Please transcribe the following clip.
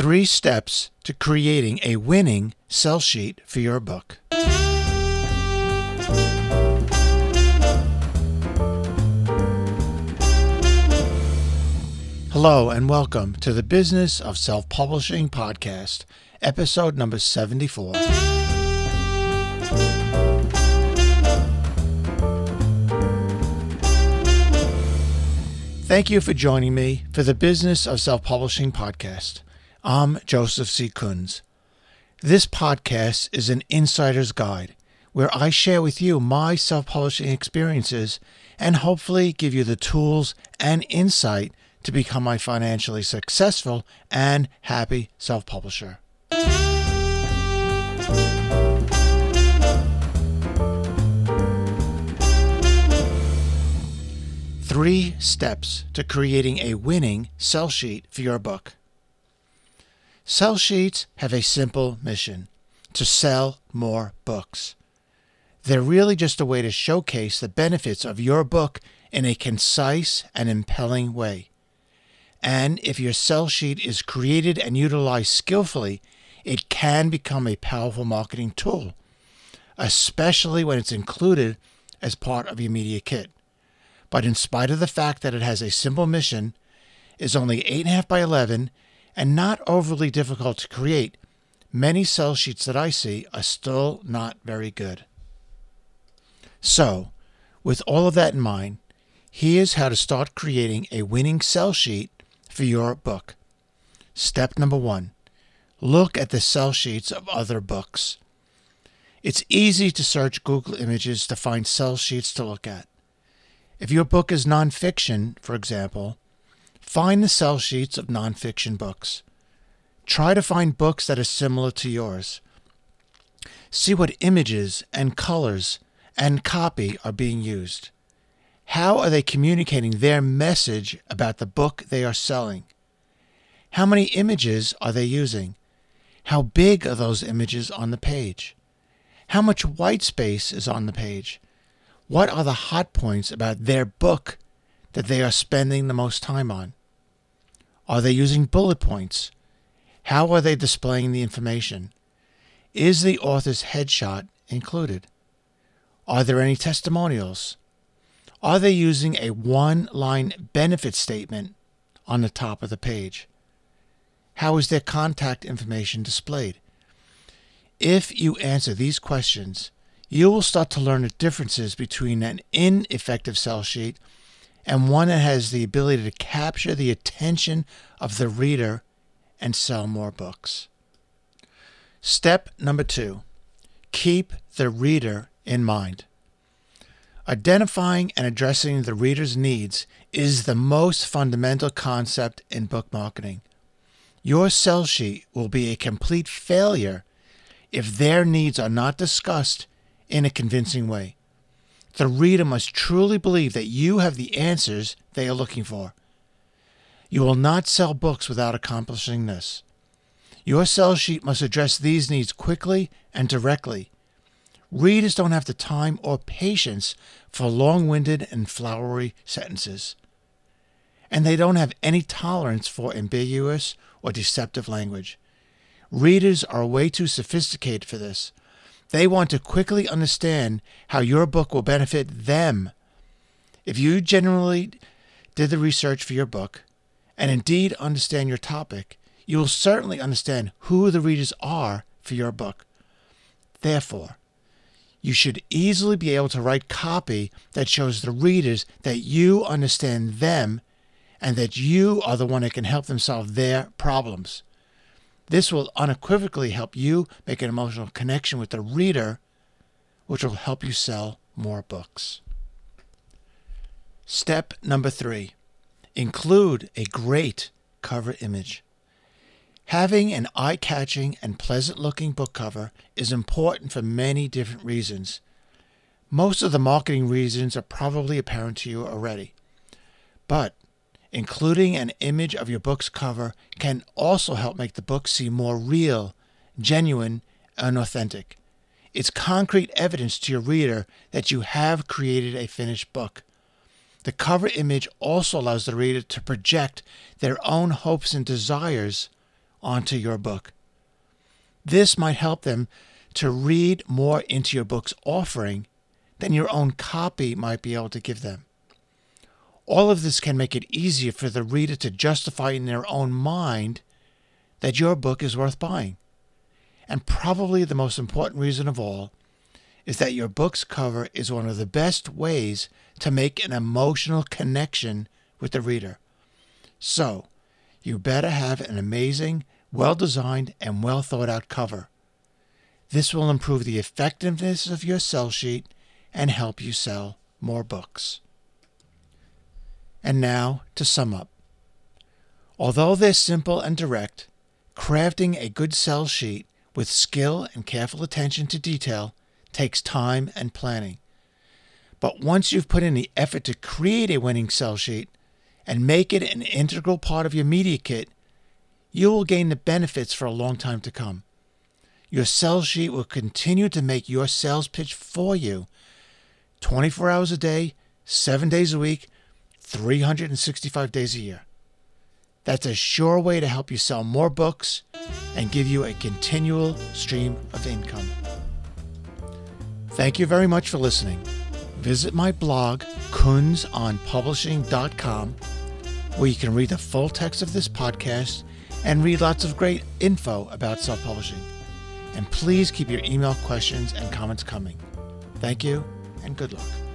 Three steps to creating a winning sell sheet for your book. Hello, and welcome to the Business of Self Publishing podcast, episode number 74. Thank you for joining me for the Business of Self Publishing podcast. I'm Joseph C. Kunz. This podcast is an insider's guide where I share with you my self publishing experiences and hopefully give you the tools and insight to become a financially successful and happy self publisher. Three steps to creating a winning sell sheet for your book. Sell sheets have a simple mission to sell more books. They're really just a way to showcase the benefits of your book in a concise and impelling way. And if your sell sheet is created and utilized skillfully, it can become a powerful marketing tool, especially when it's included as part of your media kit. But in spite of the fact that it has a simple mission, is only 8.5 by 11, and not overly difficult to create, many sell sheets that I see are still not very good. So, with all of that in mind, here's how to start creating a winning sell sheet for your book. Step number one look at the sell sheets of other books. It's easy to search Google Images to find sell sheets to look at. If your book is nonfiction, for example, Find the sell sheets of nonfiction books. Try to find books that are similar to yours. See what images and colors and copy are being used. How are they communicating their message about the book they are selling? How many images are they using? How big are those images on the page? How much white space is on the page? What are the hot points about their book that they are spending the most time on? Are they using bullet points? How are they displaying the information? Is the author's headshot included? Are there any testimonials? Are they using a one line benefit statement on the top of the page? How is their contact information displayed? If you answer these questions, you will start to learn the differences between an ineffective sell sheet and one that has the ability to capture the attention of the reader and sell more books. Step number two keep the reader in mind. Identifying and addressing the reader's needs is the most fundamental concept in book marketing. Your sell sheet will be a complete failure if their needs are not discussed in a convincing way. The reader must truly believe that you have the answers they are looking for. You will not sell books without accomplishing this. Your sell sheet must address these needs quickly and directly. Readers don't have the time or patience for long winded and flowery sentences. And they don't have any tolerance for ambiguous or deceptive language. Readers are way too sophisticated for this. They want to quickly understand how your book will benefit them. If you genuinely did the research for your book and indeed understand your topic, you will certainly understand who the readers are for your book. Therefore, you should easily be able to write copy that shows the readers that you understand them and that you are the one that can help them solve their problems. This will unequivocally help you make an emotional connection with the reader, which will help you sell more books. Step number three include a great cover image. Having an eye catching and pleasant looking book cover is important for many different reasons. Most of the marketing reasons are probably apparent to you already. But Including an image of your book's cover can also help make the book seem more real, genuine, and authentic. It's concrete evidence to your reader that you have created a finished book. The cover image also allows the reader to project their own hopes and desires onto your book. This might help them to read more into your book's offering than your own copy might be able to give them. All of this can make it easier for the reader to justify in their own mind that your book is worth buying. And probably the most important reason of all is that your book's cover is one of the best ways to make an emotional connection with the reader. So, you better have an amazing, well designed, and well thought out cover. This will improve the effectiveness of your sell sheet and help you sell more books. And now to sum up. Although they're simple and direct, crafting a good sell sheet with skill and careful attention to detail takes time and planning. But once you've put in the effort to create a winning sell sheet and make it an integral part of your media kit, you will gain the benefits for a long time to come. Your sell sheet will continue to make your sales pitch for you 24 hours a day, 7 days a week, 365 days a year. That's a sure way to help you sell more books and give you a continual stream of income. Thank you very much for listening. Visit my blog, kunzonpublishing.com, where you can read the full text of this podcast and read lots of great info about self publishing. And please keep your email questions and comments coming. Thank you and good luck.